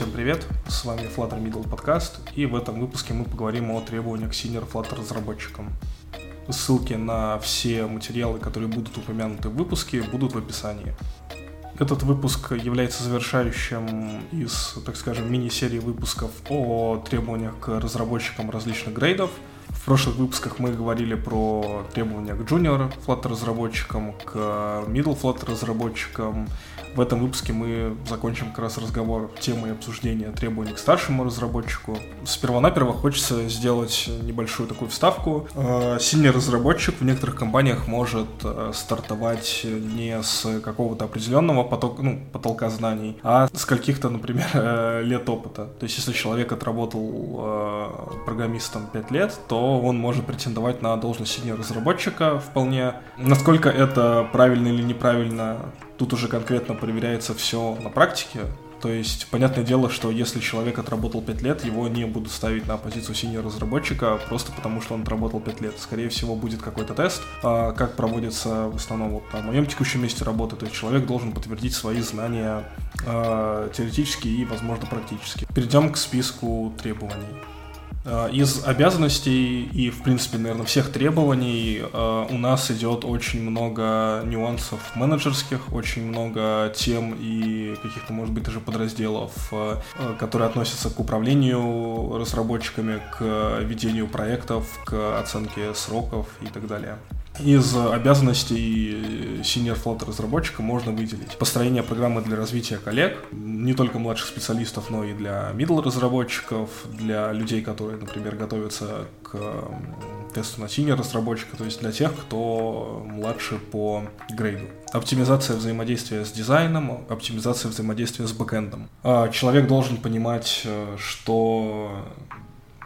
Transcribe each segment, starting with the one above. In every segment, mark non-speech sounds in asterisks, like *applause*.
Всем привет, с вами Flutter Middle Podcast, и в этом выпуске мы поговорим о требованиях senior Flutter разработчикам. Ссылки на все материалы, которые будут упомянуты в выпуске, будут в описании. Этот выпуск является завершающим из, так скажем, мини-серии выпусков о требованиях к разработчикам различных грейдов. В прошлых выпусках мы говорили про требования к junior Flutter разработчикам, к middle Flutter разработчикам, в этом выпуске мы закончим как раз разговор темы обсуждения требований к старшему разработчику. Сперва-наперво хочется сделать небольшую такую вставку. Э, сильный разработчик в некоторых компаниях может э, стартовать не с какого-то определенного потока, ну, потолка знаний, а с каких-то, например, *laughs* э, лет опыта. То есть, если человек отработал программистом 5 лет, то он может претендовать на должность сильного разработчика вполне. Насколько это правильно или неправильно, Тут уже конкретно проверяется все на практике. То есть, понятное дело, что если человек отработал 5 лет, его не будут ставить на позицию синего разработчика просто потому, что он отработал 5 лет. Скорее всего, будет какой-то тест, а как проводится в основном вот, на моем текущем месте работы. То есть, человек должен подтвердить свои знания э, теоретически и, возможно, практически. Перейдем к списку требований. Э, из обязанностей и, в принципе, наверное, всех требований э, у нас идет очень много нюансов менеджерских, очень много тем и каких-то, может быть, даже подразделов, э, которые относятся к управлению разработчиками, к ведению проектов, к оценке сроков и так далее. Из обязанностей senior Flutter разработчика можно выделить построение программы для развития коллег, не только младших специалистов, но и для middle разработчиков, для людей, которые, например, готовятся к тесту на senior разработчика, то есть для тех, кто младше по грейду. Оптимизация взаимодействия с дизайном, оптимизация взаимодействия с бэкэндом. А, человек должен понимать, э, что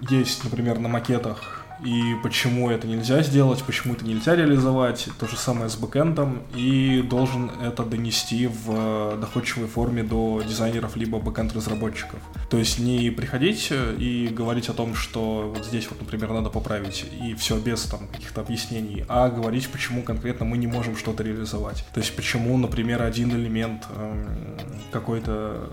есть, например, на макетах и почему это нельзя сделать, почему это нельзя реализовать, то же самое с бэкэндом, и должен это донести в доходчивой форме до дизайнеров либо бэкэнд-разработчиков. То есть не приходить и говорить о том, что вот здесь вот, например, надо поправить, и все без там каких-то объяснений, а говорить, почему конкретно мы не можем что-то реализовать. То есть почему, например, один элемент эм, какой-то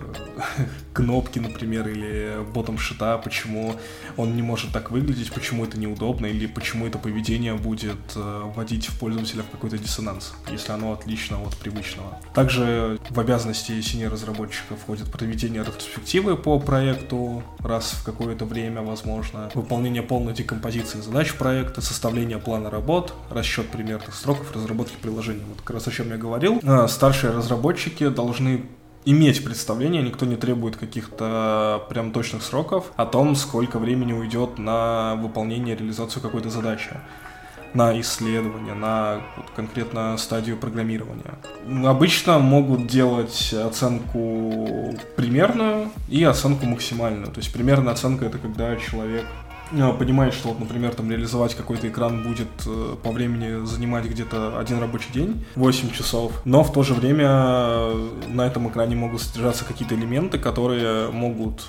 *laughs* кнопки, например, или ботом шита, почему он не может так выглядеть, почему это неудобно, неудобно или почему это поведение будет э, вводить в пользователя в какой-то диссонанс, если оно отлично от привычного. Также в обязанности синей разработчика входит проведение ретроспективы по проекту раз в какое-то время, возможно, выполнение полной декомпозиции задач проекта, составление плана работ, расчет примерных сроков разработки приложения. Вот как раз о чем я говорил. А, старшие разработчики должны иметь представление, никто не требует каких-то прям точных сроков о том, сколько времени уйдет на выполнение, реализацию какой-то задачи на исследование, на вот, конкретно стадию программирования. Обычно могут делать оценку примерную и оценку максимальную. То есть примерная оценка это когда человек Э, понимает, что например, там реализовать какой-то экран будет э, по времени занимать где-то один рабочий день, 8 часов, но в то же время э, на этом экране могут содержаться какие-то элементы, которые могут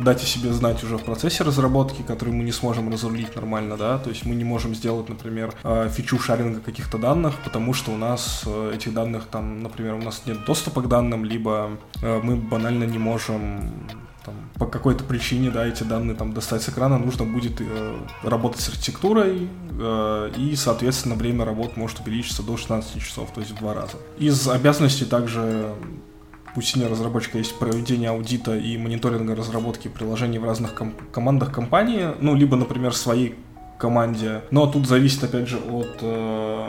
дать о себе знать уже в процессе разработки, который мы не сможем разрулить нормально, да, то есть мы не можем сделать, например, фичу шаринга каких-то данных, потому что у нас этих данных там, например, у нас нет доступа к данным, либо мы банально не можем там, по какой-то причине, да, эти данные там достать с экрана, нужно будет э, работать с архитектурой, э, и, соответственно, время работы может увеличиться до 16 часов, то есть в два раза. Из обязанностей также у синего разработчика есть проведение аудита и мониторинга разработки приложений в разных ком- командах компании, ну, либо, например, своей команде. Но тут зависит, опять же, от э,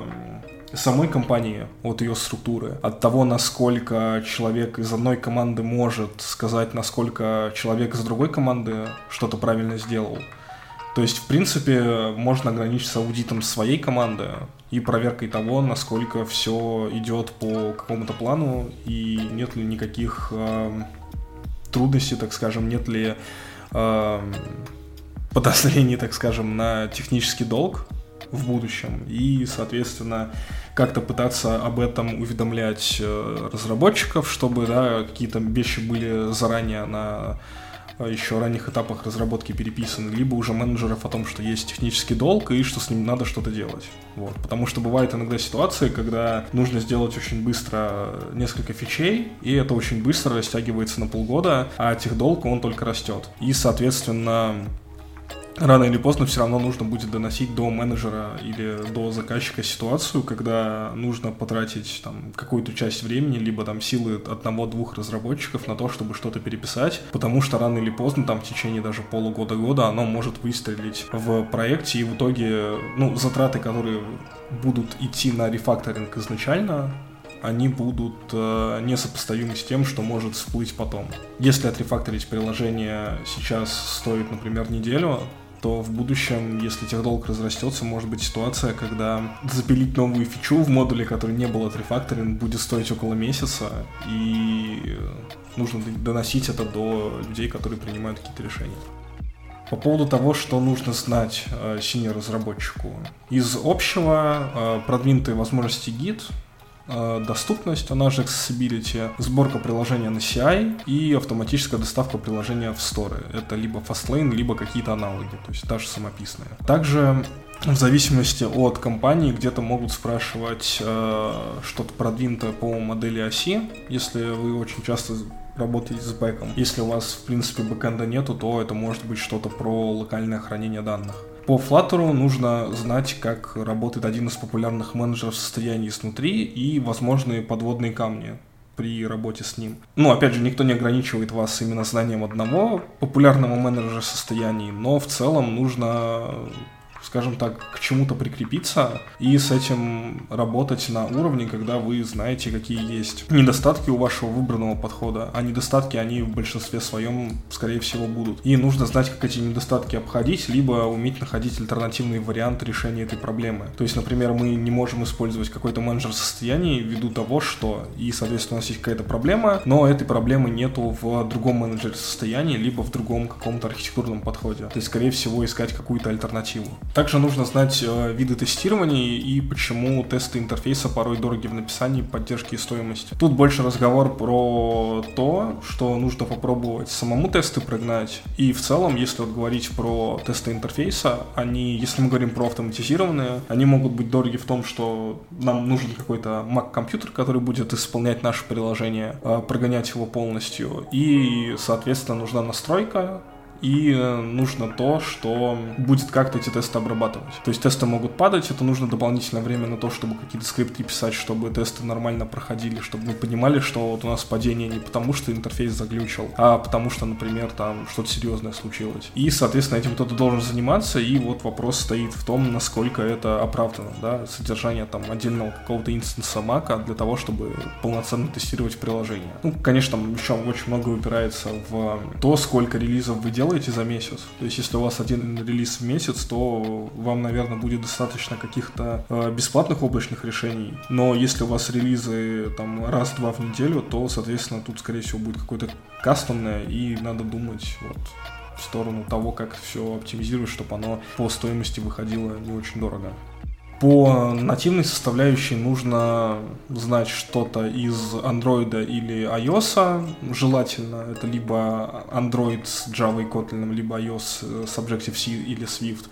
самой компании, от ее структуры, от того, насколько человек из одной команды может сказать, насколько человек из другой команды что-то правильно сделал. То есть, в принципе, можно ограничиться аудитом своей команды и проверкой того, насколько все идет по какому-то плану и нет ли никаких э, трудностей, так скажем, нет ли э, подозрений, так скажем, на технический долг в будущем. И, соответственно, как-то пытаться об этом уведомлять э, разработчиков, чтобы да, какие-то вещи были заранее на еще ранних этапах разработки переписаны, либо уже менеджеров о том, что есть технический долг и что с ним надо что-то делать. Вот. Потому что бывают иногда ситуации, когда нужно сделать очень быстро несколько фичей, и это очень быстро растягивается на полгода, а техдолг, он только растет. И, соответственно, рано или поздно все равно нужно будет доносить до менеджера или до заказчика ситуацию, когда нужно потратить там какую-то часть времени, либо там силы одного-двух разработчиков на то, чтобы что-то переписать, потому что рано или поздно, там в течение даже полугода-года, оно может выстрелить в проекте, и в итоге, ну, затраты, которые будут идти на рефакторинг изначально, они будут э, несопоставимы с тем, что может всплыть потом. Если отрефакторить приложение сейчас стоит, например, неделю, то в будущем, если техдолг разрастется, может быть ситуация, когда запилить новую фичу в модуле, который не был отрефакторен, будет стоить около месяца, и нужно доносить это до людей, которые принимают какие-то решения. По поводу того, что нужно знать э, синер-разработчику. Из общего э, продвинутые возможности гид доступность, она же accessibility, сборка приложения на CI и автоматическая доставка приложения в сторы. Это либо Fastlane, либо какие-то аналоги, то есть даже самописные. Также в зависимости от компании где-то могут спрашивать э, что-то продвинутое по модели оси, если вы очень часто работаете с бэком. Если у вас, в принципе, бэкэнда нету, то это может быть что-то про локальное хранение данных. По Flutter нужно знать, как работает один из популярных менеджеров состояний изнутри и возможные подводные камни при работе с ним. Ну, опять же, никто не ограничивает вас именно знанием одного популярного менеджера состояний, но в целом нужно скажем так, к чему-то прикрепиться и с этим работать на уровне, когда вы знаете, какие есть недостатки у вашего выбранного подхода, а недостатки, они в большинстве своем, скорее всего, будут. И нужно знать, как эти недостатки обходить, либо уметь находить альтернативный вариант решения этой проблемы. То есть, например, мы не можем использовать какой-то менеджер состояний ввиду того, что, и, соответственно, у нас есть какая-то проблема, но этой проблемы нету в другом менеджере состояний, либо в другом каком-то архитектурном подходе. То есть, скорее всего, искать какую-то альтернативу. Также нужно знать э, виды тестирования и почему тесты интерфейса порой дороги в написании, поддержке и стоимости. Тут больше разговор про то, что нужно попробовать самому тесты прогнать. И в целом, если вот говорить про тесты интерфейса, они, если мы говорим про автоматизированные, они могут быть дороги в том, что нам нужен какой-то Mac-компьютер, который будет исполнять наше приложение, э, прогонять его полностью. И, соответственно, нужна настройка, и э, нужно то, что будет как-то эти тесты обрабатывать. То есть тесты могут падать, это нужно дополнительное время на то, чтобы какие-то скрипты писать, чтобы тесты нормально проходили, чтобы мы понимали, что вот у нас падение не потому, что интерфейс заглючил, а потому что, например, там что-то серьезное случилось. И, соответственно, этим кто-то должен заниматься, и вот вопрос стоит в том, насколько это оправдано, да, содержание там отдельного какого-то инстанса мака для того, чтобы полноценно тестировать приложение. Ну, конечно, там еще очень много упирается в то, сколько релизов вы делаете, делаете за месяц. То есть, если у вас один релиз в месяц, то вам, наверное, будет достаточно каких-то э, бесплатных облачных решений. Но если у вас релизы там раз-два в неделю, то, соответственно, тут, скорее всего, будет какое-то кастомное, и надо думать вот в сторону того, как все оптимизировать, чтобы оно по стоимости выходило не очень дорого. По нативной составляющей нужно знать что-то из Android или iOS. Желательно это либо Android с Java и Kotlin, либо iOS с Objective-C или Swift.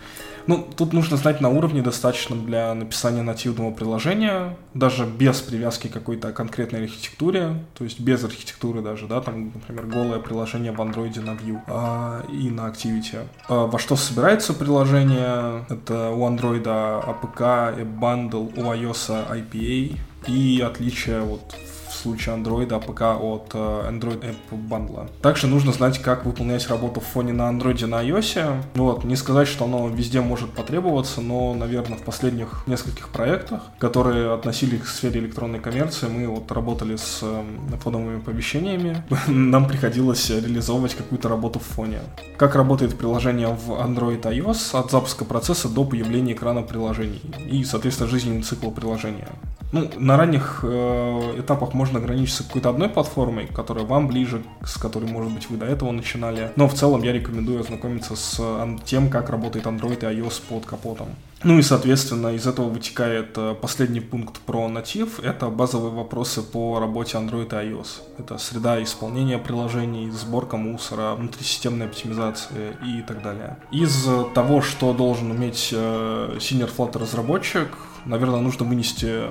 Ну, тут нужно знать на уровне достаточно для написания нативного приложения, даже без привязки к какой-то конкретной архитектуре, то есть без архитектуры даже, да, там, например, голое приложение в Android на Vue а, и на Activity. А, во что собирается приложение? Это у Android APK, App Bundle, у iOS IPA и отличие вот случае Android APK от э, Android App Bundle. Также нужно знать, как выполнять работу в фоне на Android и на iOS. Вот, не сказать, что оно везде может потребоваться, но, наверное, в последних нескольких проектах, которые относились к сфере электронной коммерции, мы вот работали с э, фоновыми оповещениями. *laughs* Нам приходилось реализовывать какую-то работу в фоне. Как работает приложение в Android iOS от запуска процесса до появления экрана приложений и, соответственно, жизненный цикл приложения. Ну, на ранних э, этапах можно ограничиться какой-то одной платформой, которая вам ближе, с которой, может быть, вы до этого начинали. Но в целом я рекомендую ознакомиться с тем, как работает Android и iOS под капотом. Ну и, соответственно, из этого вытекает э, последний пункт про натив. Это базовые вопросы по работе Android и iOS. Это среда исполнения приложений, сборка мусора, внутрисистемная оптимизация и так далее. Из того, что должен уметь э, senior Flutter разработчик, наверное, нужно вынести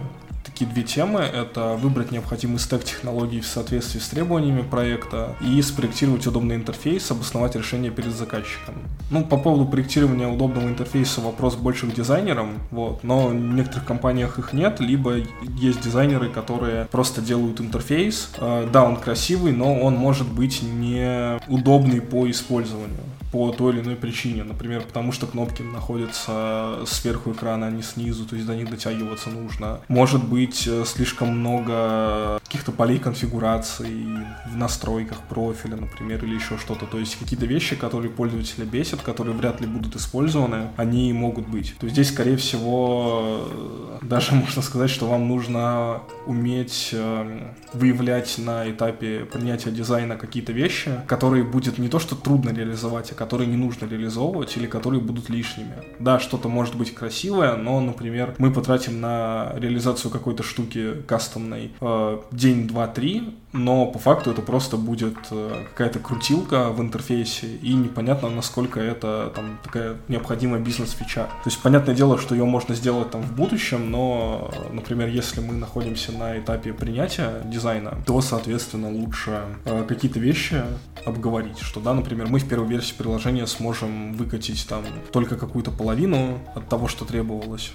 такие две темы. Это выбрать необходимый стек технологий в соответствии с требованиями проекта и спроектировать удобный интерфейс, обосновать решение перед заказчиком. Ну, по поводу проектирования удобного интерфейса вопрос больше к дизайнерам, вот, но в некоторых компаниях их нет, либо есть дизайнеры, которые просто делают интерфейс. Э, да, он красивый, но он может быть не удобный по использованию по той или иной причине. Например, потому что кнопки находятся сверху экрана, а не снизу, то есть до них дотягиваться нужно. Может быть э, слишком много каких-то полей конфигурации в настройках профиля, например, или еще что-то. То есть какие-то вещи, которые пользователя бесят, которые вряд ли будут использованы, они могут быть. То есть здесь, скорее всего, э, даже *laughs* можно сказать, что вам нужно уметь э, выявлять на этапе принятия дизайна какие-то вещи, которые будет не то, что трудно реализовать, а которые не нужно реализовывать или которые будут лишними. Да, что-то может быть красивое, но, например, мы потратим на реализацию какой-то штуки кастомной э, день, два, три, но по факту это просто будет э, какая-то крутилка в интерфейсе, и непонятно, насколько это там такая необходимая бизнес-фича. То есть, понятное дело, что ее можно сделать там в будущем, но, например, если мы находимся на этапе принятия дизайна, то, соответственно, лучше э, какие-то вещи обговорить, что, да, например, мы в первой версии приложения сможем выкатить там только какую-то половину от того, что требовалось.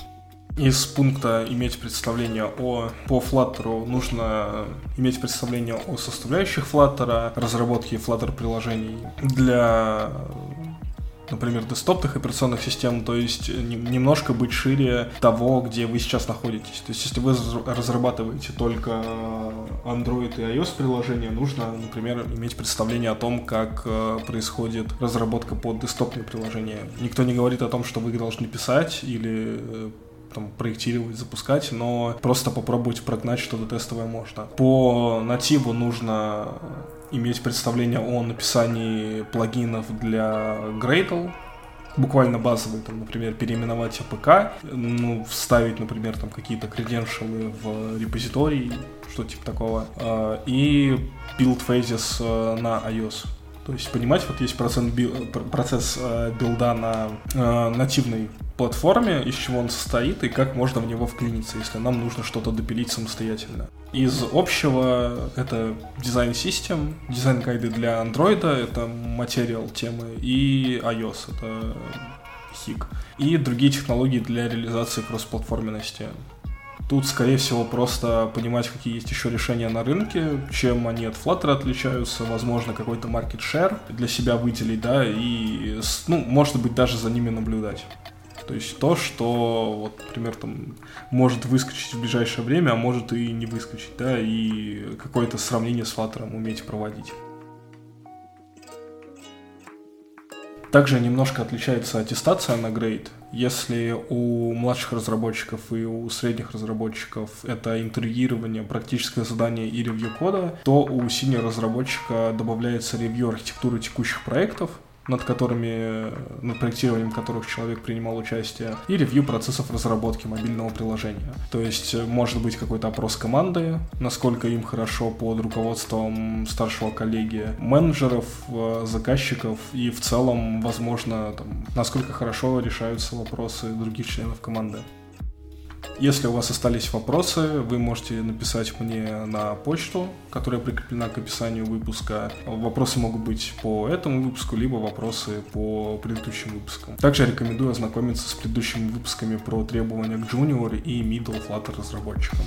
Из пункта иметь представление о по Flutter нужно иметь представление о составляющих Flutter, разработке Flutter приложений. Для например, десктопных операционных систем, то есть немножко быть шире того, где вы сейчас находитесь. То есть если вы разрабатываете только Android и iOS приложения, нужно, например, иметь представление о том, как э, происходит разработка под десктопные приложения. Никто не говорит о том, что вы должны писать или э, там, проектировать, запускать, но просто попробовать прогнать что-то тестовое можно. По нативу нужно иметь представление о написании плагинов для Gradle, буквально базовые, там, например, переименовать APK, ну, вставить, например, там какие-то credential ы в репозиторий, что типа такого, а, и build phases э, на iOS. То есть понимать, вот есть процент бил, процесс э, билда на э, нативной платформе, из чего он состоит и как можно в него вклиниться, если нам нужно что-то допилить самостоятельно. Из общего это дизайн-систем, дизайн-гайды для андроида, это материал темы, и iOS, это HIG. И другие технологии для реализации кроссплатформенности. Тут, скорее всего, просто понимать, какие есть еще решения на рынке, чем они от Flutter отличаются, возможно, какой-то market share для себя выделить, да, и, ну, может быть, даже за ними наблюдать. То есть то, что, вот, например, там, может выскочить в ближайшее время, а может и не выскочить, да, и какое-то сравнение с Flutter уметь проводить. Также немножко отличается аттестация на грейд. Если у младших разработчиков и у средних разработчиков это интервьюирование, практическое задание и ревью кода, то у синего разработчика добавляется ревью архитектуры текущих проектов, над которыми, над проектированием которых человек принимал участие, и ревью процессов разработки мобильного приложения. То есть э, может быть какой-то опрос команды, насколько им хорошо под руководством старшего коллеги, менеджеров, э, заказчиков и в целом, возможно, там, насколько хорошо решаются вопросы других членов команды. Если у вас остались вопросы, вы можете написать мне на почту, которая прикреплена к описанию выпуска. Вопросы могут быть по этому выпуску, либо вопросы по предыдущим выпускам. Также рекомендую ознакомиться с предыдущими выпусками про требования к junior и middle Flutter разработчикам.